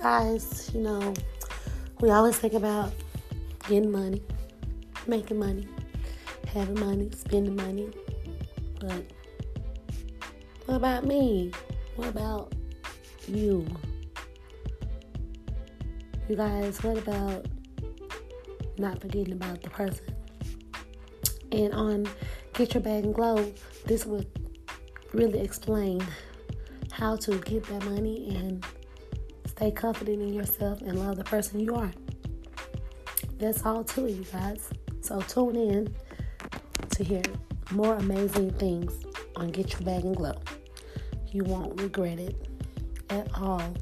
guys, you know, we always think about getting money, making money, having money, spending money. But what about me? What about you? You guys, what about not forgetting about the person? And on Get Your Bag and Glow, this would really explain how to get that money and stay confident in yourself and love the person you are. That's all to it, you guys. So tune in to hear more amazing things on Get Your Bag and Glow. You won't regret it at all.